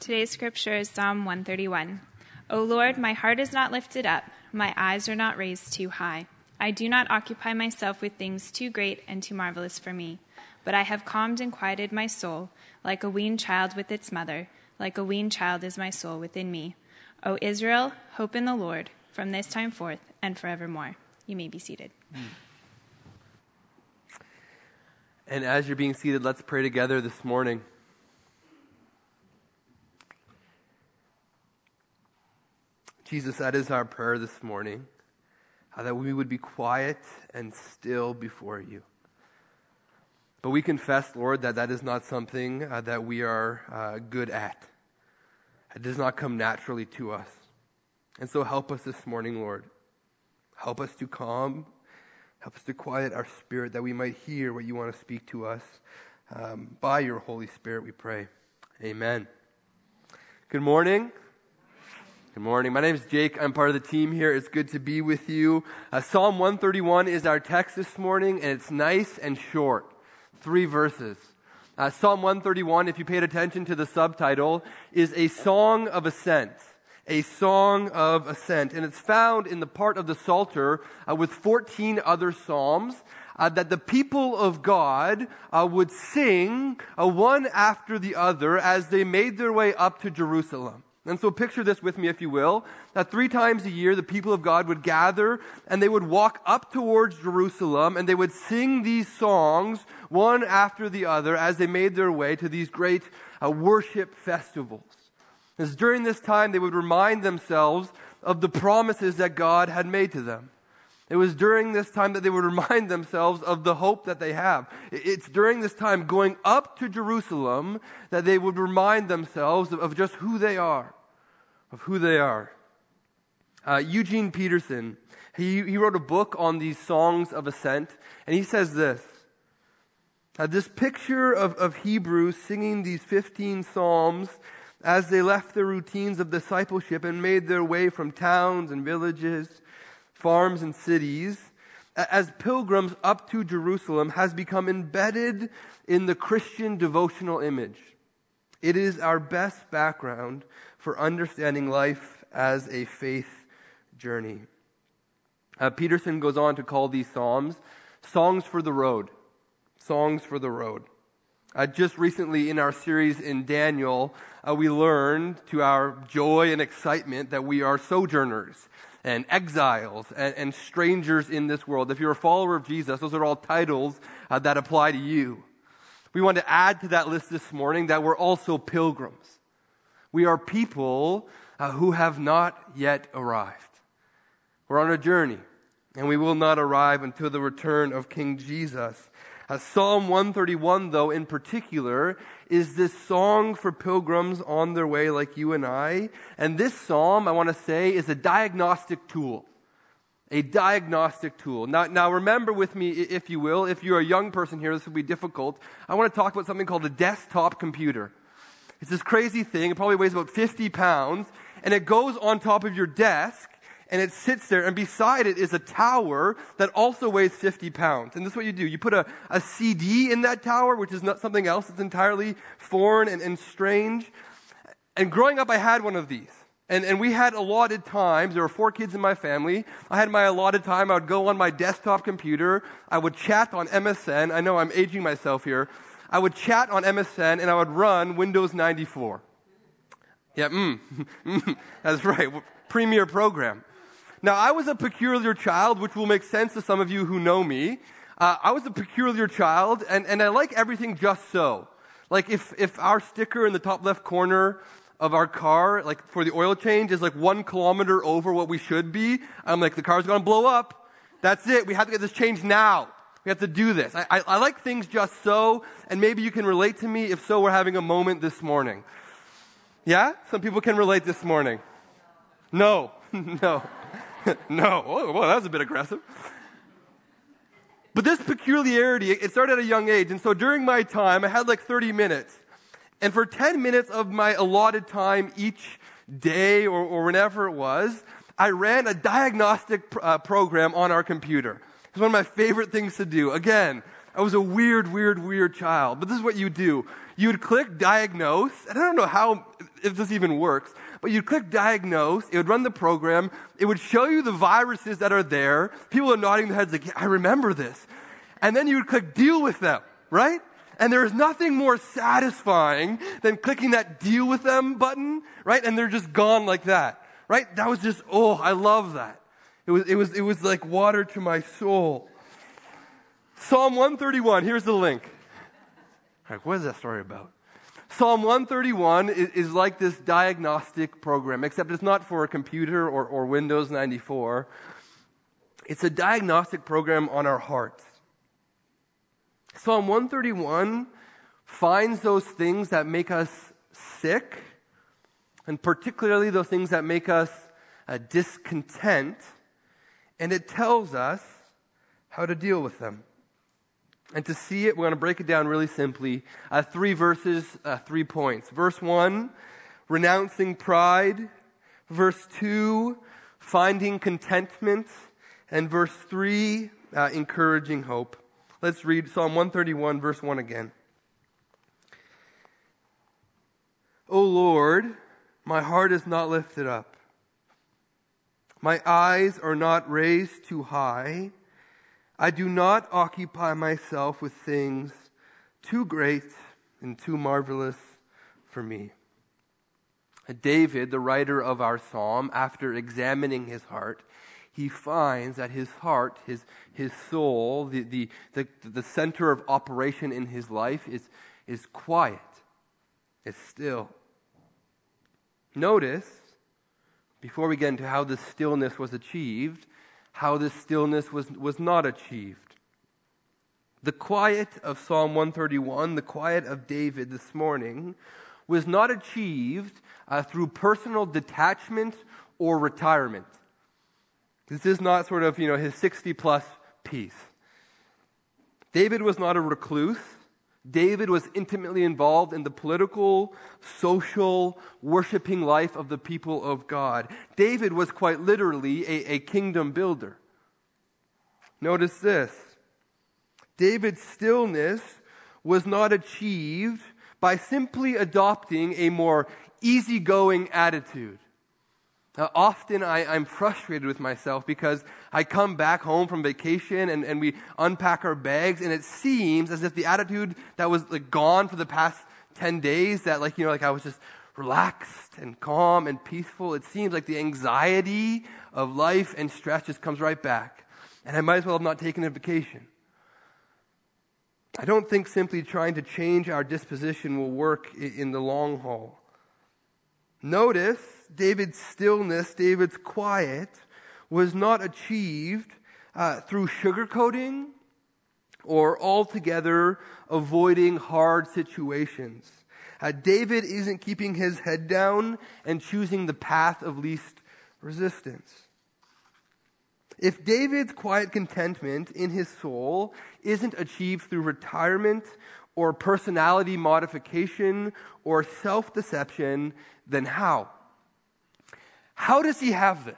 Today's scripture is Psalm 131. O Lord, my heart is not lifted up, my eyes are not raised too high. I do not occupy myself with things too great and too marvelous for me, but I have calmed and quieted my soul, like a weaned child with its mother, like a weaned child is my soul within me. O Israel, hope in the Lord, from this time forth and forevermore. You may be seated. Mm. And as you're being seated, let's pray together this morning. Jesus, that is our prayer this morning, uh, that we would be quiet and still before you. But we confess, Lord, that that is not something uh, that we are uh, good at. It does not come naturally to us. And so help us this morning, Lord. Help us to calm, help us to quiet our spirit that we might hear what you want to speak to us. Um, by your Holy Spirit, we pray. Amen. Good morning. Good morning. My name is Jake. I'm part of the team here. It's good to be with you. Uh, Psalm 131 is our text this morning, and it's nice and short. Three verses. Uh, Psalm 131, if you paid attention to the subtitle, is a song of ascent. A song of ascent. And it's found in the part of the Psalter uh, with 14 other psalms uh, that the people of God uh, would sing uh, one after the other as they made their way up to Jerusalem. And so picture this with me, if you will, that three times a year the people of God would gather and they would walk up towards Jerusalem and they would sing these songs one after the other as they made their way to these great uh, worship festivals. As during this time they would remind themselves of the promises that God had made to them. It was during this time that they would remind themselves of the hope that they have. It's during this time going up to Jerusalem that they would remind themselves of, just who they are, of who they are. Uh, Eugene Peterson, he, he wrote a book on these songs of ascent, and he says this. Uh, this picture of, of Hebrews singing these 15 psalms as they left the routines of discipleship and made their way from towns and villages farms and cities, as pilgrims up to Jerusalem, has become embedded in the Christian devotional image. It is our best background for understanding life as a faith journey. Uh, Peterson goes on to call these Psalms songs for the road. Songs for the road. Uh, just recently in our series in Daniel, uh, we learned to our joy and excitement that we are sojourners and exiles and, and, strangers in this world. If you're a follower of Jesus, those are all titles uh, that apply to you. We want to add to that list this morning that we're also pilgrims. We are people uh, who have not yet arrived. We're on a journey, and we will not arrive until the return of King Jesus. Uh, Psalm 131, though, in particular, is this song for pilgrims on their way like you and I. And this psalm, I want to say, is a diagnostic tool. A diagnostic tool. Now, now remember with me, if you will, if you're a young person here, this will be difficult. I want to talk about something called a desktop computer. It's this crazy thing. It probably weighs about 50 pounds, and it goes on top of your desk, and it sits there, and beside it is a tower that also weighs 50 pounds. And this is what you do. You put a, a CD in that tower, which is not something else that's entirely foreign and, and strange. And growing up, I had one of these. And, and we had allotted times. There were four kids in my family. I had my allotted time. I would go on my desktop computer. I would chat on MSN. I know I'm aging myself here. I would chat on MSN and I would run Windows 94. Yeah, mm, mm that's right. Premier program. Now, I was a peculiar child, which will make sense to some of you who know me. Uh, I was a peculiar child, and, and I like everything just so. Like, if, if our sticker in the top left corner of our car, like for the oil change, is like one kilometer over what we should be, I'm like, the car's gonna blow up. That's it. We have to get this changed now. We have to do this. I, I, I like things just so, and maybe you can relate to me. If so, we're having a moment this morning. Yeah? Some people can relate this morning. No. no. no. Oh, well, that was a bit aggressive. But this peculiarity, it started at a young age. And so during my time, I had like 30 minutes. And for 10 minutes of my allotted time each day or, or whenever it was, I ran a diagnostic uh, program on our computer. It's one of my favorite things to do. Again, I was a weird, weird, weird child. But this is what you do. You would click diagnose, and I don't know how, if this even works, but you'd click diagnose, it would run the program, it would show you the viruses that are there. People are nodding their heads like, I remember this. And then you would click deal with them, right? And there is nothing more satisfying than clicking that deal with them button, right? And they're just gone like that, right? That was just, oh, I love that. It was, it was, it was like water to my soul. Psalm 131, here's the link. Like, what is that story about? Psalm 131 is, is, like this diagnostic program, except it's not for a computer or, or Windows 94. It's a diagnostic program on our hearts. Psalm 131 finds those things that make us sick, and particularly those things that make us uh, discontent, and it tells us how to deal with them. And to see it, we're going to break it down really simply. Uh, three verses, uh, three points. Verse one, renouncing pride. Verse two, finding contentment. And verse three, uh, encouraging hope. Let's read Psalm 131, verse 1 again. O Lord, my heart is not lifted up. My eyes are not raised too high. I do not occupy myself with things too great and too marvelous for me. David, the writer of our psalm, after examining his heart, he finds that his heart, his, his soul, the, the, the, the center of operation in his life is, is quiet, is still. Notice, before we get into how this stillness was achieved, how this stillness was, was not achieved. The quiet of Psalm 131, the quiet of David this morning, was not achieved uh, through personal detachment or retirement. This is not sort of, you know, his 60 plus peace. David was not a recluse. David was intimately involved in the political, social, worshiping life of the people of God. David was quite literally a, a kingdom builder. Notice this David's stillness was not achieved by simply adopting a more easygoing attitude. Uh, often I, am frustrated with myself because I come back home from vacation and, and we unpack our bags and it seems as if the attitude that was like gone for the past 10 days, that like, you know, like I was just relaxed and calm and peaceful, it seems like the anxiety of life and stress just comes right back. And I might as well have not taken a vacation. I don't think simply trying to change our disposition will work in the long haul. Notice David's stillness, David's quiet, was not achieved uh, through sugarcoating or altogether avoiding hard situations. Uh, David isn't keeping his head down and choosing the path of least resistance. If David's quiet contentment in his soul isn't achieved through retirement or personality modification or self deception, then how? How does he have this?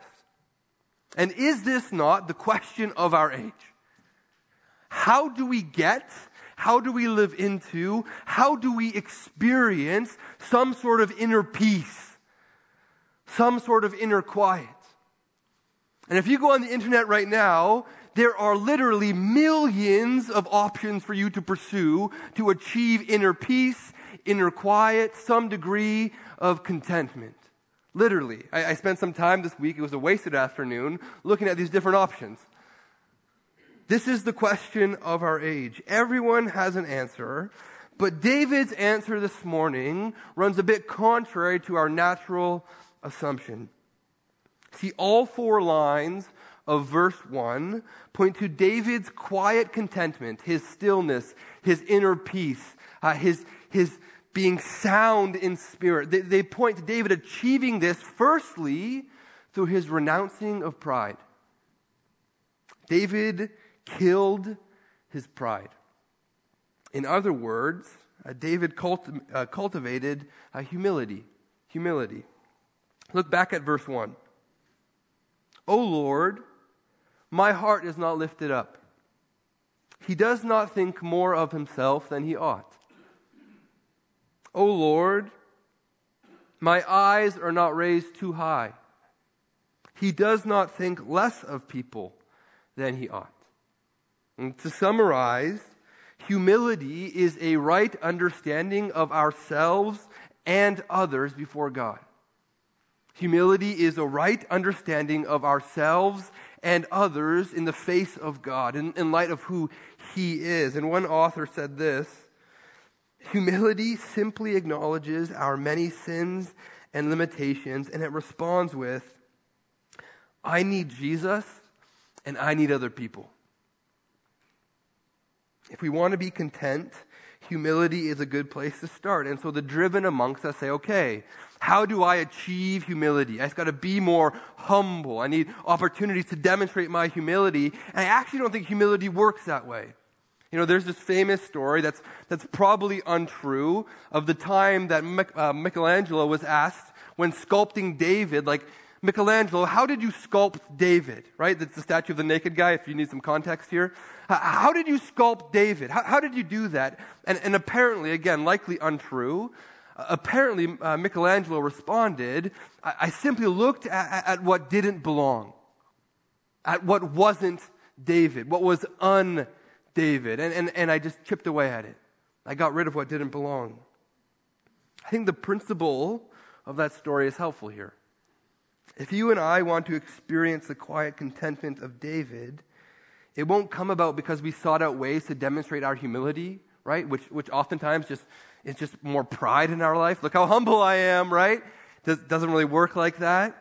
And is this not the question of our age? How do we get, how do we live into, how do we experience some sort of inner peace, some sort of inner quiet? And if you go on the internet right now, there are literally millions of options for you to pursue to achieve inner peace, inner quiet, some degree of contentment. Literally. I, I, spent some time this week, it was a wasted afternoon, looking at these different options. This is the question of our age. Everyone has an answer, but David's answer this morning runs a bit contrary to our natural assumption. See, all four lines of verse 1 point to David's quiet contentment, his stillness, his inner peace, uh, his, his being sound in spirit. They, they point to David achieving this firstly through his renouncing of pride. David killed his pride. In other words, uh, David uh, cultivated uh, humility. Humility. Look back at verse 1. O Lord, my heart is not lifted up. he does not think more of himself than he ought. O Lord, my eyes are not raised too high. He does not think less of people than he ought. And to summarize, humility is a right understanding of ourselves and others before God. Humility is a right understanding of ourselves and others in the face of God, in, in light of who He is. And one author said this Humility simply acknowledges our many sins and limitations, and it responds with, I need Jesus and I need other people. If we want to be content, humility is a good place to start. And so the driven amongst us say, okay, how do I achieve humility? I've got to be more humble. I need opportunities to demonstrate my humility. And I actually don't think humility works that way. You know, there's this famous story that's, that's probably untrue of the time that uh, Michelangelo was asked when sculpting David, like, Michelangelo, how did you sculpt David? Right? That's the statue of the naked guy, if you need some context here. How did you sculpt David? How, how did you do that? And, and apparently, again, likely untrue, uh, apparently uh, Michelangelo responded, I, I simply looked at, at what didn't belong, at what wasn't David, what was un David, and, and, and I just chipped away at it. I got rid of what didn't belong. I think the principle of that story is helpful here. If you and I want to experience the quiet contentment of David, it won't come about because we sought out ways to demonstrate our humility, right? Which, which oftentimes just is just more pride in our life. Look how humble I am, right? Does, doesn't really work like that.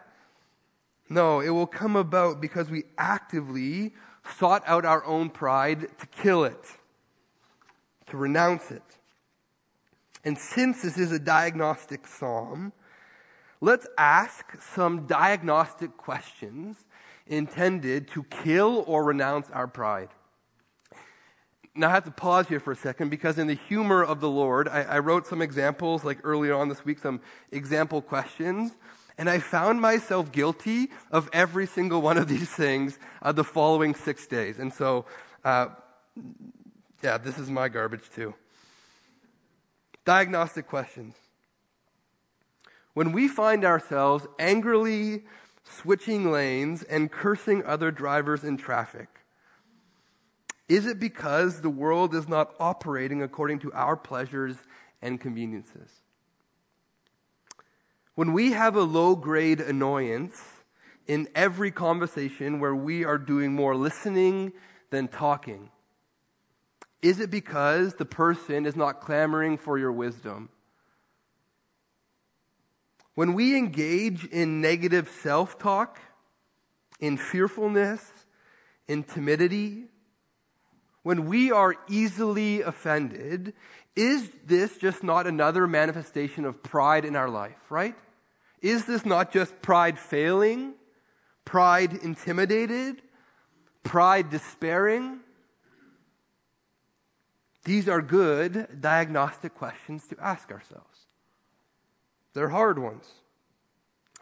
No, it will come about because we actively sought out our own pride to kill it, to renounce it. And since this is a diagnostic psalm, let's ask some diagnostic questions intended to kill or renounce our pride. Now, I have to pause here for a second because, in the humor of the Lord, I, I wrote some examples, like earlier on this week, some example questions. And I found myself guilty of every single one of these things uh, the following six days. And so, uh, yeah, this is my garbage too. Diagnostic questions. When we find ourselves angrily switching lanes and cursing other drivers in traffic, is it because the world is not operating according to our pleasures and conveniences? When we have a low grade annoyance in every conversation where we are doing more listening than talking, is it because the person is not clamoring for your wisdom? When we engage in negative self talk, in fearfulness, in timidity, when we are easily offended, is this just not another manifestation of pride in our life, right? Is this not just pride failing, pride intimidated, pride despairing? These are good diagnostic questions to ask ourselves. They're hard ones.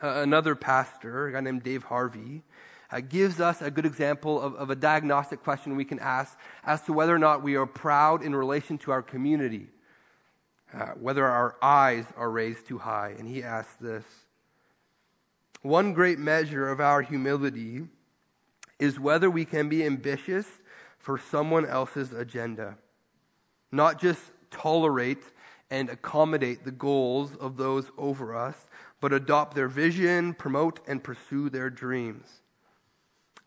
Uh, another pastor, a guy named Dave Harvey, uh, gives us a good example of, of a diagnostic question we can ask as to whether or not we are proud in relation to our community, uh, whether our eyes are raised too high. And he asks this One great measure of our humility is whether we can be ambitious for someone else's agenda, not just tolerate and accommodate the goals of those over us, but adopt their vision, promote, and pursue their dreams.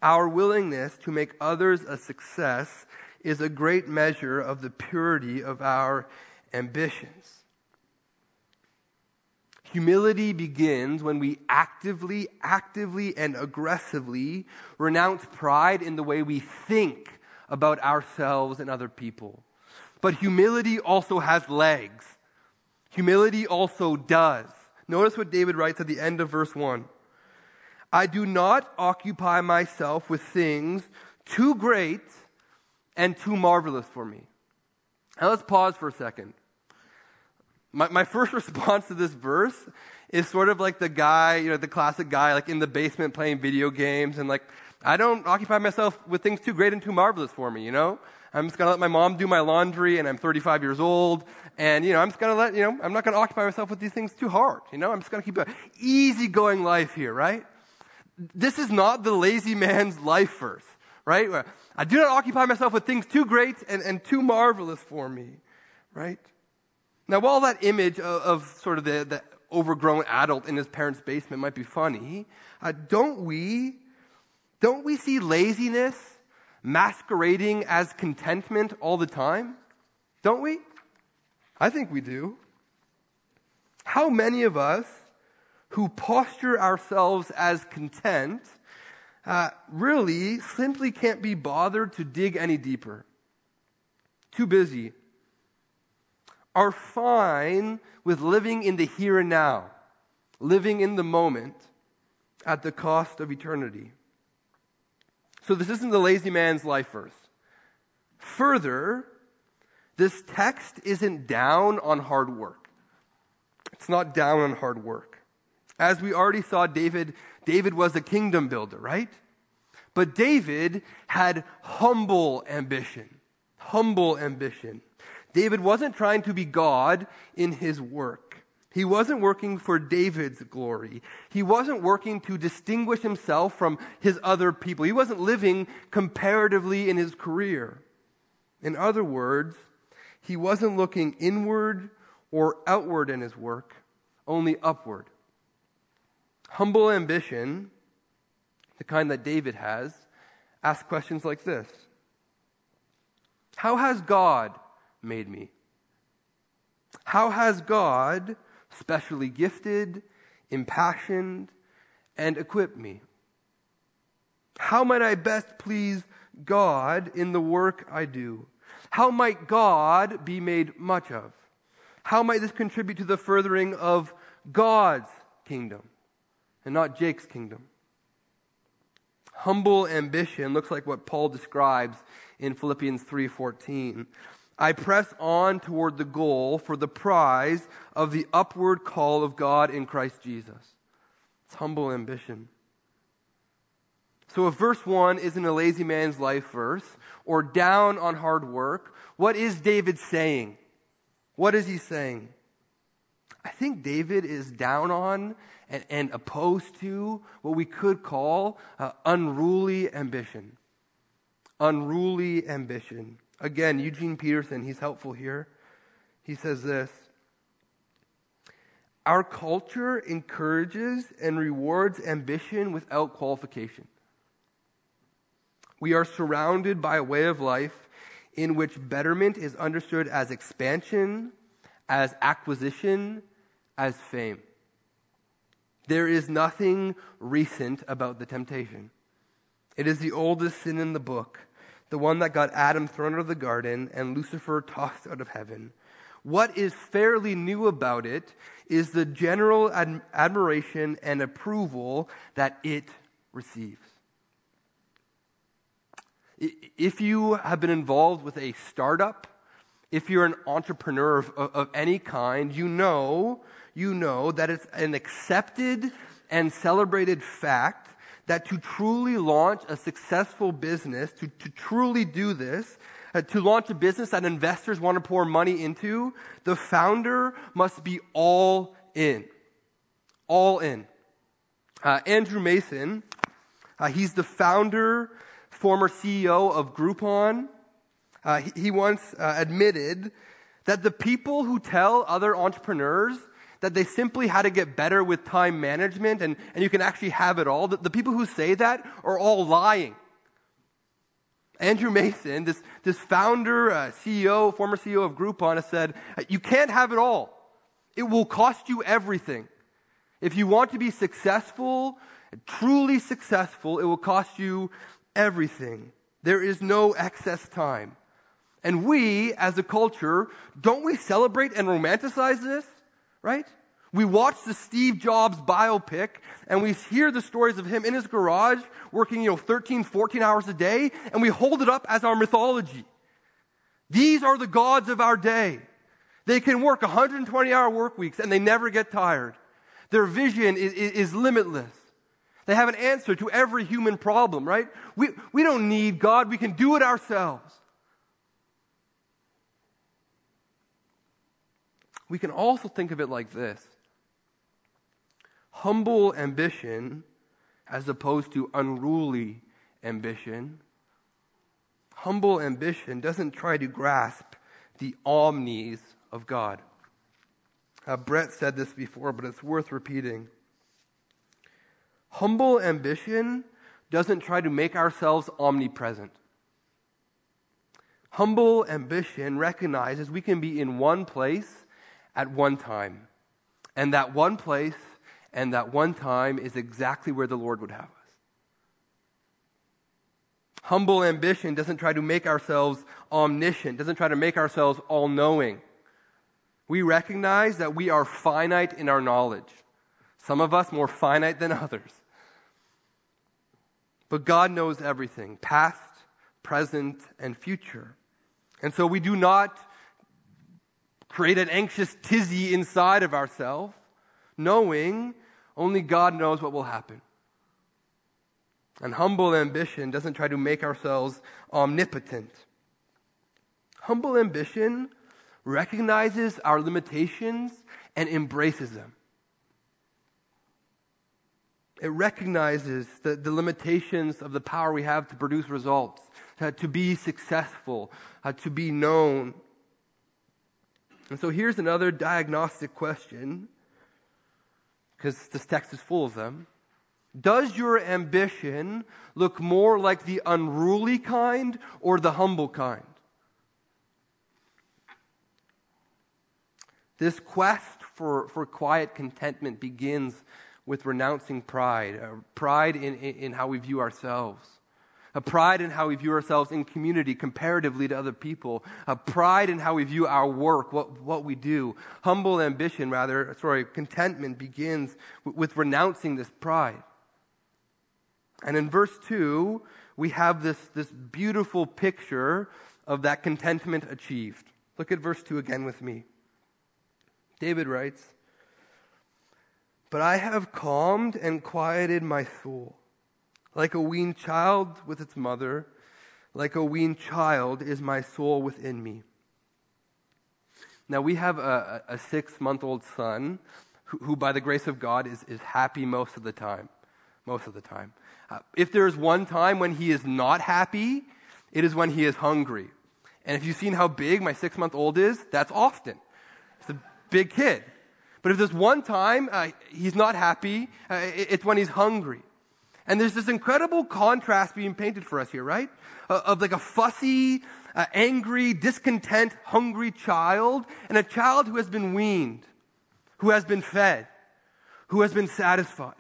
Our willingness to make others a success is a great measure of the purity of our ambitions. Humility begins when we actively, actively, and aggressively renounce pride in the way we think about ourselves and other people. But humility also has legs. Humility also does. Notice what David writes at the end of verse 1. I do not occupy myself with things too great and too marvelous for me. Now let's pause for a second. My, my first response to this verse is sort of like the guy, you know, the classic guy, like in the basement playing video games and like, I don't occupy myself with things too great and too marvelous for me, you know? I'm just to let my mom do my laundry and I'm 35 years old. And, you know, I'm just to let, you know, I'm not to occupy myself with these things too hard. You know, I'm just to keep an easygoing life here, right? This is not the lazy man's life verse, right? I do not occupy myself with things too great and, and too marvelous for me, right? Now, while that image of, of sort of the, the overgrown adult in his parents' basement might be funny, uh, don't we, don't we see laziness masquerading as contentment all the time? Don't we? I think we do. How many of us who posture ourselves as content uh, really simply can't be bothered to dig any deeper? Too busy. Are fine with living in the here and now, living in the moment at the cost of eternity. So, this isn't the lazy man's life verse. Further, this text isn't down on hard work. It's not down on hard work. As we already saw, David, David was a kingdom builder, right? But David had humble ambition. Humble ambition. David wasn't trying to be God in his work. He wasn't working for David's glory. He wasn't working to distinguish himself from his other people. He wasn't living comparatively in his career. In other words, he wasn't looking inward or outward in his work, only upward. Humble ambition, the kind that David has, asks questions like this How has God made me? How has God specially gifted, impassioned, and equipped me? How might I best please God in the work I do? How might God be made much of? How might this contribute to the furthering of God's kingdom and not Jake's kingdom? Humble ambition looks like what Paul describes in Philippians 3:14. I press on toward the goal for the prize of the upward call of God in Christ Jesus. It's humble ambition. So, if verse 1 isn't a lazy man's life verse or down on hard work, what is David saying? What is he saying? I think David is down on and, and opposed to what we could call uh, unruly ambition. Unruly ambition. Again, Eugene Peterson, he's helpful here. He says this Our culture encourages and rewards ambition without qualification. We are surrounded by a way of life in which betterment is understood as expansion, as acquisition, as fame. There is nothing recent about the temptation. It is the oldest sin in the book the one that got Adam thrown out of the garden and Lucifer tossed out of heaven. What is fairly new about it is the general ad- admiration and approval that it receives. If you have been involved with a startup, if you're an entrepreneur of, of, any kind, you know, you know that it's an accepted and celebrated fact that to truly launch a successful business, to, to truly do this, uh, to launch a business that investors want to pour money into, the founder must be all in. All in. Uh, Andrew Mason, uh, he's the founder, former CEO of Groupon. Uh, he, he, once uh, admitted that the people who tell other entrepreneurs that they simply had to get better with time management and, and you can actually have it all. The, the people who say that are all lying. Andrew Mason, this, this founder, uh, CEO, former CEO of Groupon, has said, You can't have it all. It will cost you everything. If you want to be successful, truly successful, it will cost you everything. There is no excess time. And we, as a culture, don't we celebrate and romanticize this? Right? We watch the Steve Jobs biopic and we hear the stories of him in his garage working, you know, 13, 14 hours a day and we hold it up as our mythology. These are the gods of our day. They can work 120 hour work weeks and they never get tired. Their vision is, is, is limitless. They have an answer to every human problem, right? We, we don't need God. We can do it ourselves. We can also think of it like this humble ambition, as opposed to unruly ambition, humble ambition doesn't try to grasp the omnis of God. Uh, Brett said this before, but it's worth repeating. Humble ambition doesn't try to make ourselves omnipresent. Humble ambition recognizes we can be in one place at one time. And that one place and that one time is exactly where the Lord would have us. Humble ambition doesn't try to make ourselves omniscient, doesn't try to make ourselves all knowing. We recognize that we are finite in our knowledge, some of us more finite than others. But God knows everything past, present, and future. And so we do not create an anxious tizzy inside of ourselves, knowing only God knows what will happen. And humble ambition doesn't try to make ourselves omnipotent. Humble ambition recognizes our limitations and embraces them. It recognizes the, the limitations of the power we have to produce results, uh, to be successful, uh, to be known. And so here's another diagnostic question, because this text is full of them. Does your ambition look more like the unruly kind or the humble kind? This quest for, for quiet contentment begins with renouncing pride, uh, pride in, in, in how we view ourselves a pride in how we view ourselves in community comparatively to other people, a pride in how we view our work, what, what we do. Humble ambition, rather, sorry, contentment begins with, renouncing this pride. And in verse 2, we have this, this beautiful picture of that contentment achieved. Look at verse 2 again with me. David writes, But I have calmed and quieted my soul like a weaned child with its mother, like a weaned child is my soul within me. Now, we have a, a six month old son who, who, by the grace of God, is, is happy most of the time. Most of the time. Uh, if there is one time when he is not happy, it is when he is hungry. And if you've seen how big my six month old is, that's often. It's a big kid. But if there's one time uh, he's not happy, uh, it's when he's hungry. And there's this incredible contrast being painted for us here, right? Uh, of like a fussy, uh, angry, discontent, hungry child and a child who has been weaned, who has been fed, who has been satisfied.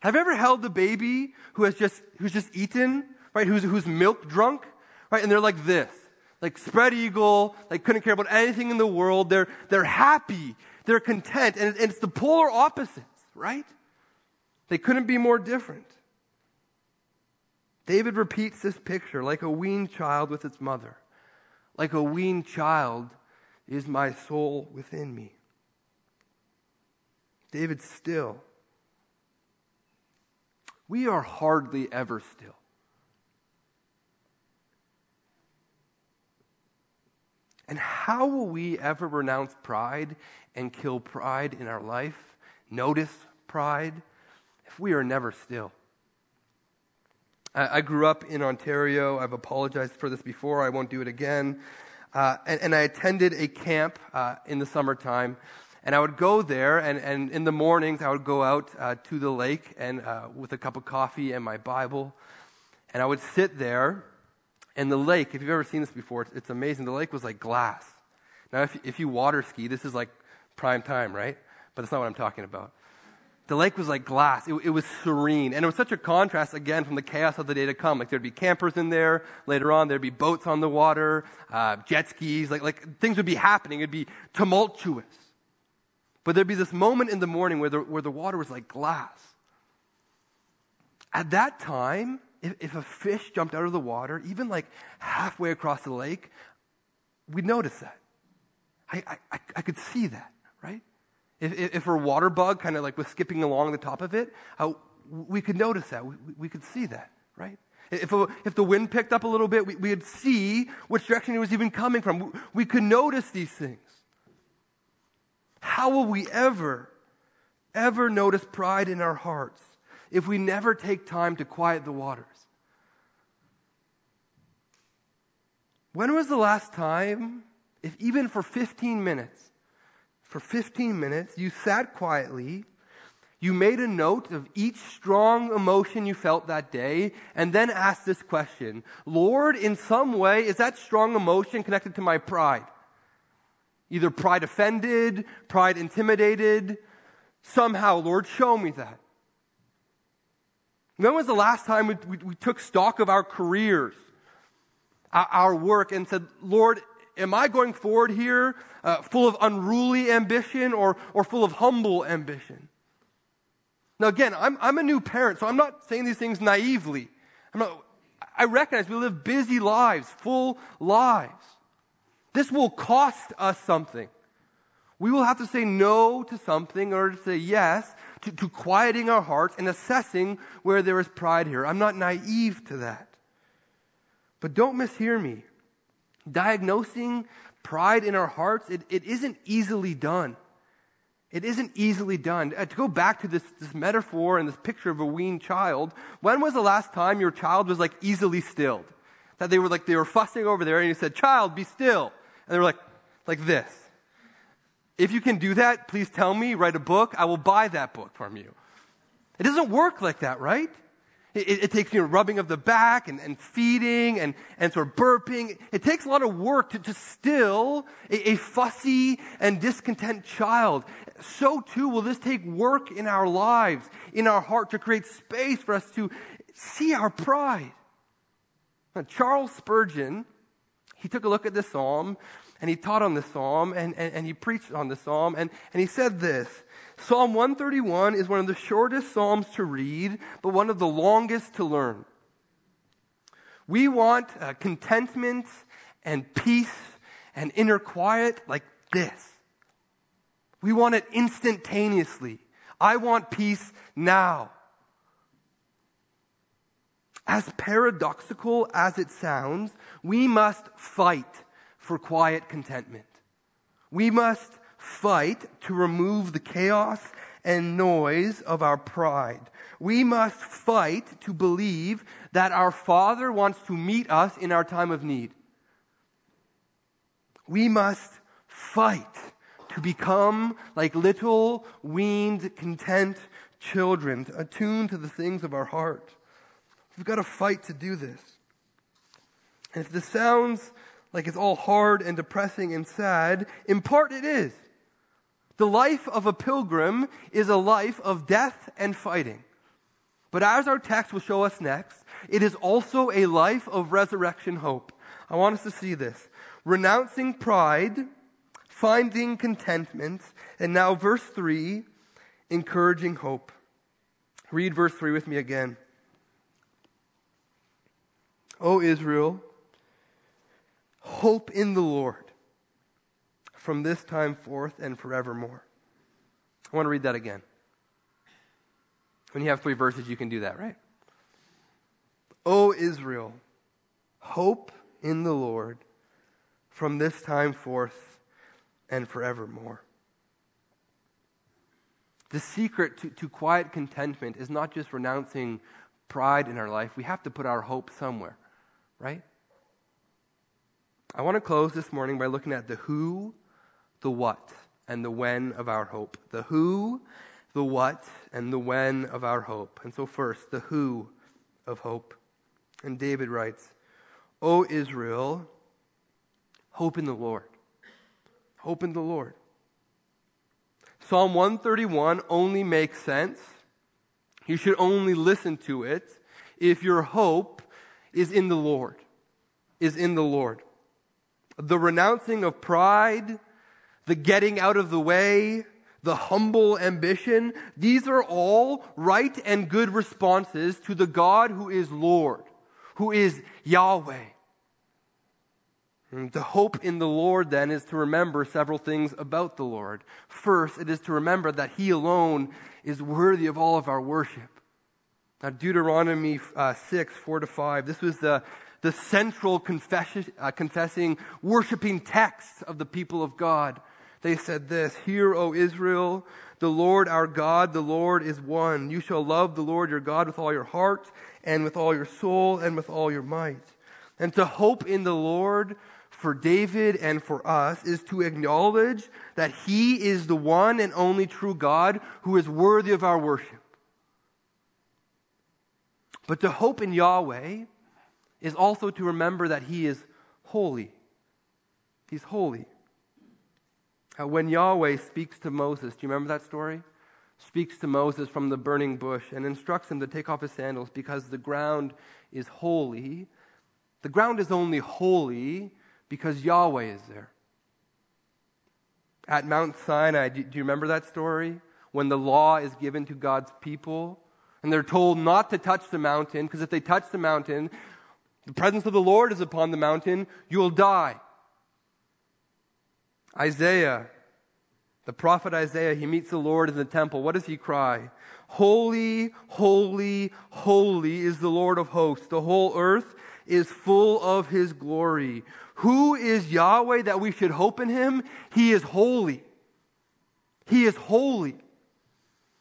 Have you ever held a baby who has just, who's just eaten, right? Who's, who's milk drunk, right? And they're like this, like spread eagle, like couldn't care about anything in the world. They're, they're happy. They're content. And, and it's the polar opposites, right? They couldn't be more different. David repeats this picture like a weaned child with its mother. Like a weaned child is my soul within me. David still. We are hardly ever still. And how will we ever renounce pride and kill pride in our life, notice pride, if we are never still? I grew up in Ontario. I've apologized for this before. I won't do it again. Uh, and, and, I attended a camp uh, in the summertime. And I would go there, and, and in the mornings, I would go out uh, to the lake and uh, with a cup of coffee and my Bible. And I would sit there. And the lake, if you've ever seen this before, it's, it's amazing. The lake was like glass. Now, if, if you water ski, this is like prime time, right? But that's not what I'm talking about. The lake was like glass. It, it, was serene. And it was such a contrast, again, from the chaos of the day to come. Like there'd be campers in there. Later on, there'd be boats on the water, uh, jet skis. Like, like things would be happening. It'd be tumultuous. But there'd be this moment in the morning where the, where the water was like glass. At that time, if, if a fish jumped out of the water, even like halfway across the lake, we'd notice that. I, I, I could see that, right? If, if a water bug kind of like was skipping along the top of it, uh, we could notice that. We, we could see that, right? If, a, if the wind picked up a little bit, we, we'd see which direction it was even coming from. We could notice these things. How will we ever, ever notice pride in our hearts if we never take time to quiet the waters? When was the last time, if even for 15 minutes, for 15 minutes, you sat quietly, you made a note of each strong emotion you felt that day, and then asked this question Lord, in some way, is that strong emotion connected to my pride? Either pride offended, pride intimidated. Somehow, Lord, show me that. When was the last time we, we, we took stock of our careers, our, our, work, and said, Lord, am I going forward here uh, full of unruly ambition or, or full of humble ambition? Now, again, I'm, I'm a new parent, so I'm not saying these things naively. Not, I recognize we live busy lives, full lives. This will cost us something. We will have to say no to something in order to say yes to, to quieting our hearts and assessing where there is pride here. I'm not naive to that. But don't mishear me. Diagnosing pride in our hearts, it, it isn't easily done. It isn't easily done. Uh, to go back to this, this metaphor and this picture of a weaned child, when was the last time your child was like easily stilled? That they were like, they were fussing over there and you said, child, be still. And they were like, like this. If you can do that, please tell me, write a book. I will buy that book from you. It doesn't work like that, right? It, it, takes, you know, rubbing of the back and, and feeding and, and sort of burping. It takes a lot of work to, to still a, a fussy and discontent child. So too will this take work in our lives, in our heart, to create space for us to see our pride. Now, Charles Spurgeon he took a look at this psalm and he taught on this psalm and, and, and he preached on this psalm and, and he said this Psalm 131 is one of the shortest psalms to read, but one of the longest to learn. We want uh, contentment and peace and inner quiet like this. We want it instantaneously. I want peace now. As paradoxical as it sounds, we must fight for quiet contentment. We must fight to remove the chaos and noise of our pride. We must fight to believe that our Father wants to meet us in our time of need. We must fight to become like little weaned, content children, attuned to the things of our heart. We've got to fight to do this. And if this sounds like it's all hard and depressing and sad, in part it is. The life of a pilgrim is a life of death and fighting. But as our text will show us next, it is also a life of resurrection hope. I want us to see this. Renouncing pride, finding contentment, and now verse 3, encouraging hope. Read verse 3 with me again. O Israel, hope in the Lord from this time forth and forevermore. I want to read that again. When you have three verses, you can do that, right? O Israel, hope in the Lord from this time forth and forevermore. The secret to, to quiet contentment is not just renouncing pride in our life, we have to put our hope somewhere right? I want to close this morning by looking at the who, the what, and the when of our hope. The who, the what, and the when of our hope. And so, first, the who of hope. And David writes, O Israel, hope in the Lord. Hope in the Lord. Psalm 131 only makes sense. You should only listen to it if your hope is in the Lord. Is in the Lord. The renouncing of pride, the getting out of the way, the humble ambition, these are all right and good responses to the God who is Lord, who is Yahweh. The hope in the Lord then is to remember several things about the Lord. First, it is to remember that He alone is worthy of all of our worship. Now, Deuteronomy uh, 6, 4 to 5, this was the, the central uh, confessing, worshiping text of the people of God. They said this Hear, O Israel, the Lord our God, the Lord is one. You shall love the Lord your God with all your heart, and with all your soul, and with all your might. And to hope in the Lord for David and for us is to acknowledge that he is the one and only true God who is worthy of our worship. But to hope in Yahweh is also to remember that he is holy. He's holy. When Yahweh speaks to Moses, do you remember that story? Speaks to Moses from the burning bush and instructs him to take off his sandals because the ground is holy. The ground is only holy because Yahweh is there. At Mount Sinai, do you remember that story? When the law is given to God's people and they're told not to touch the mountain because if they touch the mountain, the presence of the Lord is upon the mountain, you'll die. Isaiah, the prophet Isaiah, he meets the Lord in the temple. What does he cry? Holy, holy, holy is the Lord of hosts. The whole earth is full of his glory. Who is Yahweh that we should hope in him? He is holy. He is holy.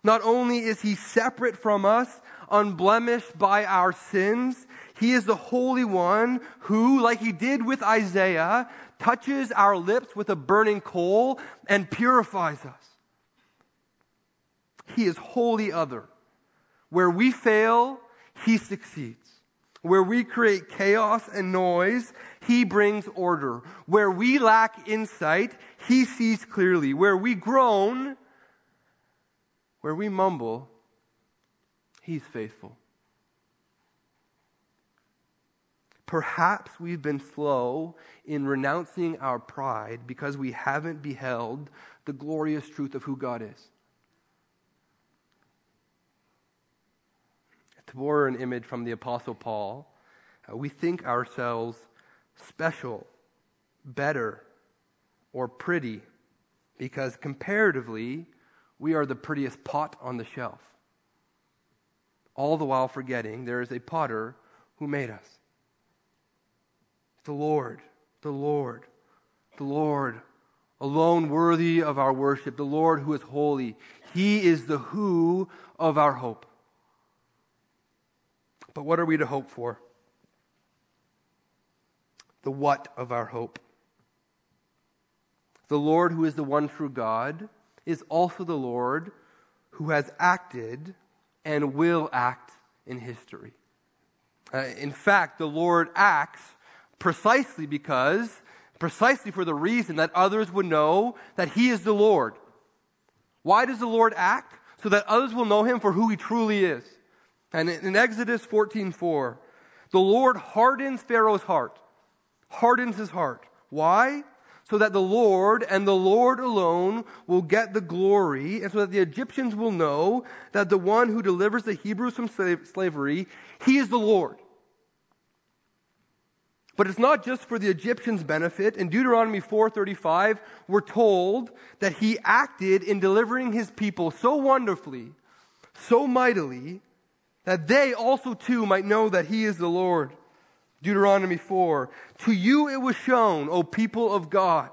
Not only is he separate from us, unblemished by our sins, he is the Holy One who, like he did with Isaiah, touches our lips with a burning coal and purifies us. He is wholly other. Where we fail, he succeeds. Where we create chaos and noise, he brings order. Where we lack insight, he sees clearly. Where we groan, where we mumble, he's faithful. Perhaps we've been slow in renouncing our pride because we haven't beheld the glorious truth of who God is. To borrow an image from the Apostle Paul, uh, we think ourselves special, better, or pretty because comparatively, we are the prettiest pot on the shelf. All the while forgetting there is a potter who made us. The Lord, the Lord, the Lord, alone worthy of our worship, the Lord who is holy. He is the who of our hope. But what are we to hope for? The what of our hope. The Lord, who is the one true God, is also the Lord who has acted and will act in history. Uh, in fact, the Lord acts precisely because, precisely for the reason that others would know that He is the Lord. Why does the Lord act? So that others will know Him for who He truly is. And in Exodus 14:4, the Lord hardens Pharaoh's heart, hardens his heart. Why? So that the Lord and the Lord alone will get the glory, and so that the Egyptians will know that the one who delivers the Hebrews from slavery, he is the Lord. But it's not just for the Egyptians' benefit. In Deuteronomy 4:35, we're told that he acted in delivering his people so wonderfully, so mightily, that they also too might know that he is the Lord. Deuteronomy 4, to you it was shown, O people of God,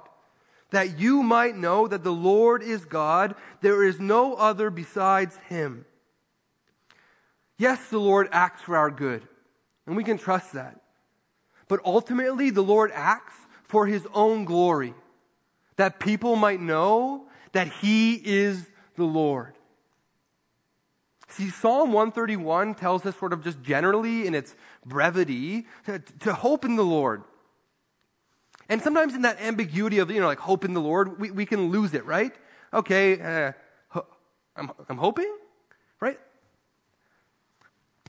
that you might know that the Lord is God, there is no other besides him. Yes, the Lord acts for our good, and we can trust that. But ultimately, the Lord acts for his own glory, that people might know that he is the Lord. See, Psalm 131 tells us, sort of just generally in its brevity, to, to hope in the Lord. And sometimes in that ambiguity of, you know, like hope in the Lord, we, we can lose it, right? Okay, uh, I'm, I'm hoping, right?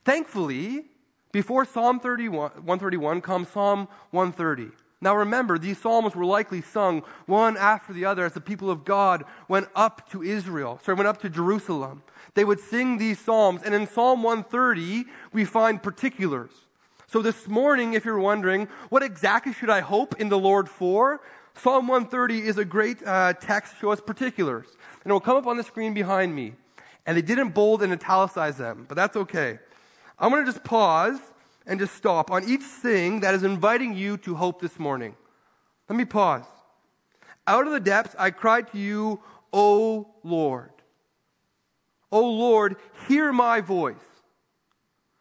Thankfully, before Psalm 31, 131 comes Psalm 130. Now remember, these psalms were likely sung one after the other as the people of God went up to Israel, sorry, went up to Jerusalem. They would sing these psalms, and in Psalm 130, we find particulars. So this morning, if you're wondering, what exactly should I hope in the Lord for? Psalm 130 is a great uh, text to show us particulars. And it will come up on the screen behind me. And they didn't bold and italicize them, but that's okay. I'm going to just pause and just stop on each thing that is inviting you to hope this morning. Let me pause. Out of the depths I cried to you, O Lord. O Lord, hear my voice.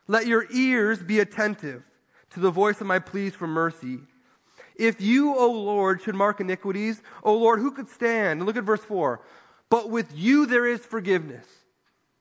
Let your ears be attentive to the voice of my pleas for mercy. If you, O Lord, should mark iniquities, O Lord, who could stand? Look at verse 4. But with you there is forgiveness,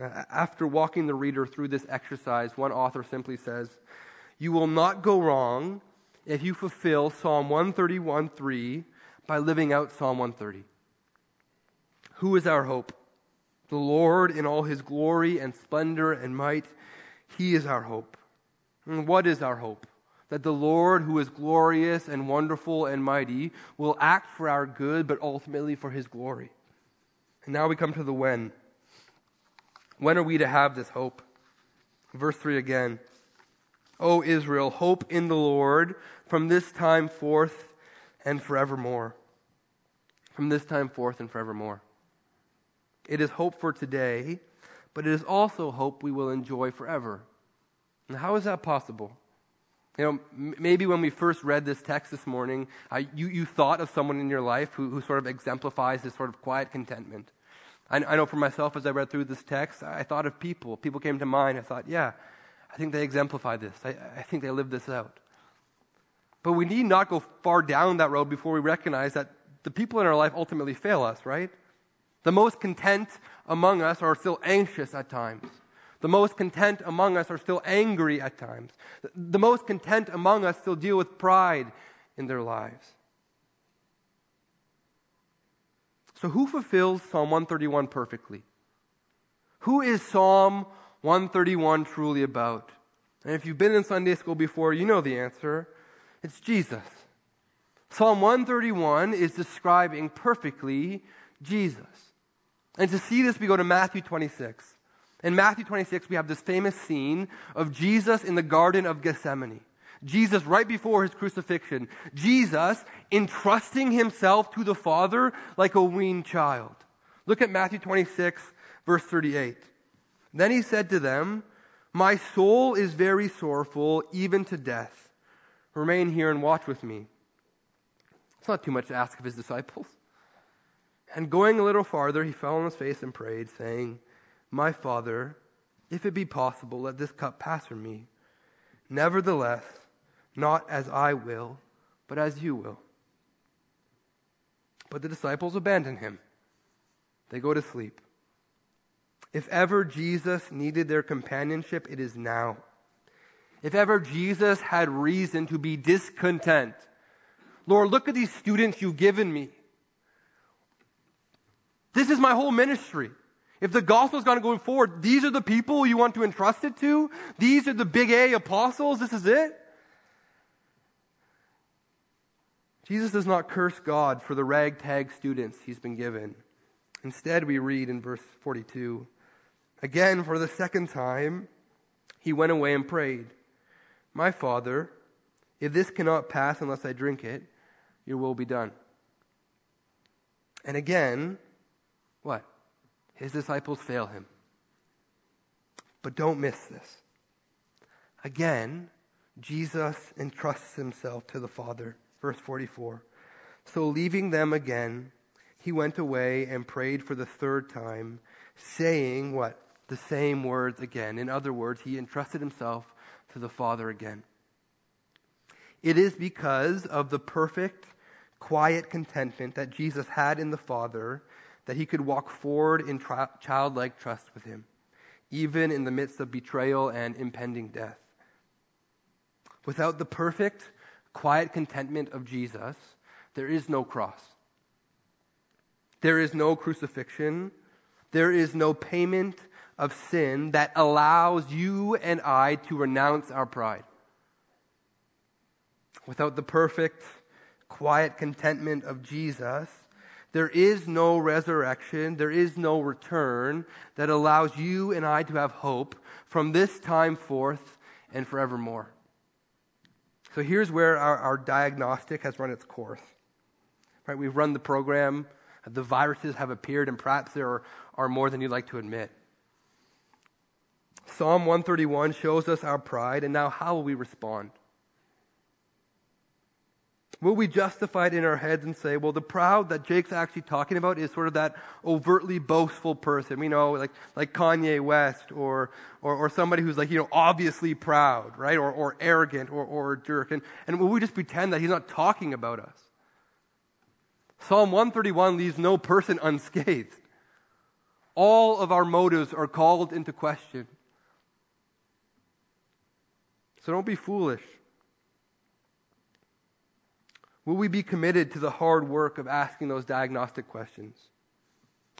Uh, after walking the reader through this exercise, one author simply says, You will not go wrong if you fulfill Psalm 131 3 by living out Psalm 130. Who is our hope? The Lord in all his glory and splendor and might. He is our hope. And what is our hope? That the Lord, who is glorious and wonderful and mighty, will act for our good, but ultimately for his glory. And now we come to the when. When are we to have this hope? Verse 3 again. O Israel, hope in the Lord from this time forth and forevermore. From this time forth and forevermore. It is hope for today, but it is also hope we will enjoy forever. And how is that possible? You know, maybe when we first read this text this morning, uh, you, you thought of someone in your life who, who sort of exemplifies this sort of quiet contentment. I, I know for myself, as I read through this text, I thought of people. People came to mind. I thought, yeah, I think they exemplify this. I, I think they live this out. But we need not go far down that road before we recognize that the people in our life ultimately fail us, right? The most content among us are still anxious at times. The most content among us are still angry at times. The most content among us still deal with pride in their lives. So, who fulfills Psalm 131 perfectly? Who is Psalm 131 truly about? And if you've been in Sunday school before, you know the answer. It's Jesus. Psalm 131 is describing perfectly Jesus. And to see this, we go to Matthew 26. In Matthew 26, we have this famous scene of Jesus in the Garden of Gethsemane. Jesus, right before his crucifixion, Jesus entrusting himself to the Father like a weaned child. Look at Matthew 26, verse 38. Then he said to them, My soul is very sorrowful, even to death. Remain here and watch with me. It's not too much to ask of his disciples. And going a little farther, he fell on his face and prayed, saying, My Father, if it be possible, let this cup pass from me. Nevertheless, not as I will, but as you will. But the disciples abandon him. They go to sleep. If ever Jesus needed their companionship, it is now. If ever Jesus had reason to be discontent, Lord, look at these students you've given me. This is my whole ministry. If the gospel is going to go forward, these are the people you want to entrust it to. These are the big A apostles. This is it. Jesus does not curse God for the ragtag students he's been given. Instead, we read in verse 42 Again, for the second time, he went away and prayed, My Father, if this cannot pass unless I drink it, your will be done. And again, what? His disciples fail him. But don't miss this. Again, Jesus entrusts himself to the Father. Verse 44. So leaving them again, he went away and prayed for the third time, saying what? The same words again. In other words, he entrusted himself to the Father again. It is because of the perfect, quiet contentment that Jesus had in the Father that he could walk forward in tri- childlike trust with him, even in the midst of betrayal and impending death. Without the perfect, quiet contentment of Jesus, there is no cross. There is no crucifixion. There is no payment of sin that allows you and I to renounce our pride. Without the perfect, quiet contentment of Jesus, There is no resurrection, there is no return that allows you and I to have hope from this time forth and forevermore. So here's where our, our diagnostic has run its course. Right, we've run the program, the viruses have appeared, and perhaps there are, are more than you'd like to admit. Psalm 131 shows us our pride, and now how will we respond? Will we justify it in our heads and say, well, the proud that Jake's actually talking about is sort of that overtly boastful person, you know, like, like Kanye West or, or, or somebody who's like, you know, obviously proud, right? Or, or arrogant or, or a jerk. And, and will we just pretend that he's not talking about us? Psalm 131 leaves no person unscathed. All of our motives are called into question. So don't be foolish. Will we be committed to the hard work of asking those diagnostic questions?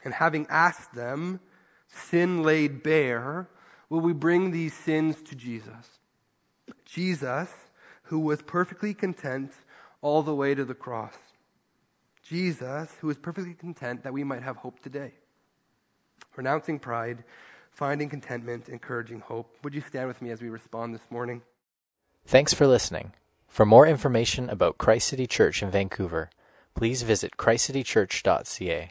And having asked them, sin laid bare, will we bring these sins to Jesus? Jesus, who was perfectly content all the way to the cross. Jesus, who was perfectly content that we might have hope today. Renouncing pride, finding contentment, encouraging hope. Would you stand with me as we respond this morning? Thanks for listening. For more information about Christ City Church in Vancouver, please visit christcitychurch.ca.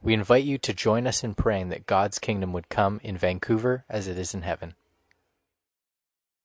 We invite you to join us in praying that God's kingdom would come in Vancouver as it is in heaven.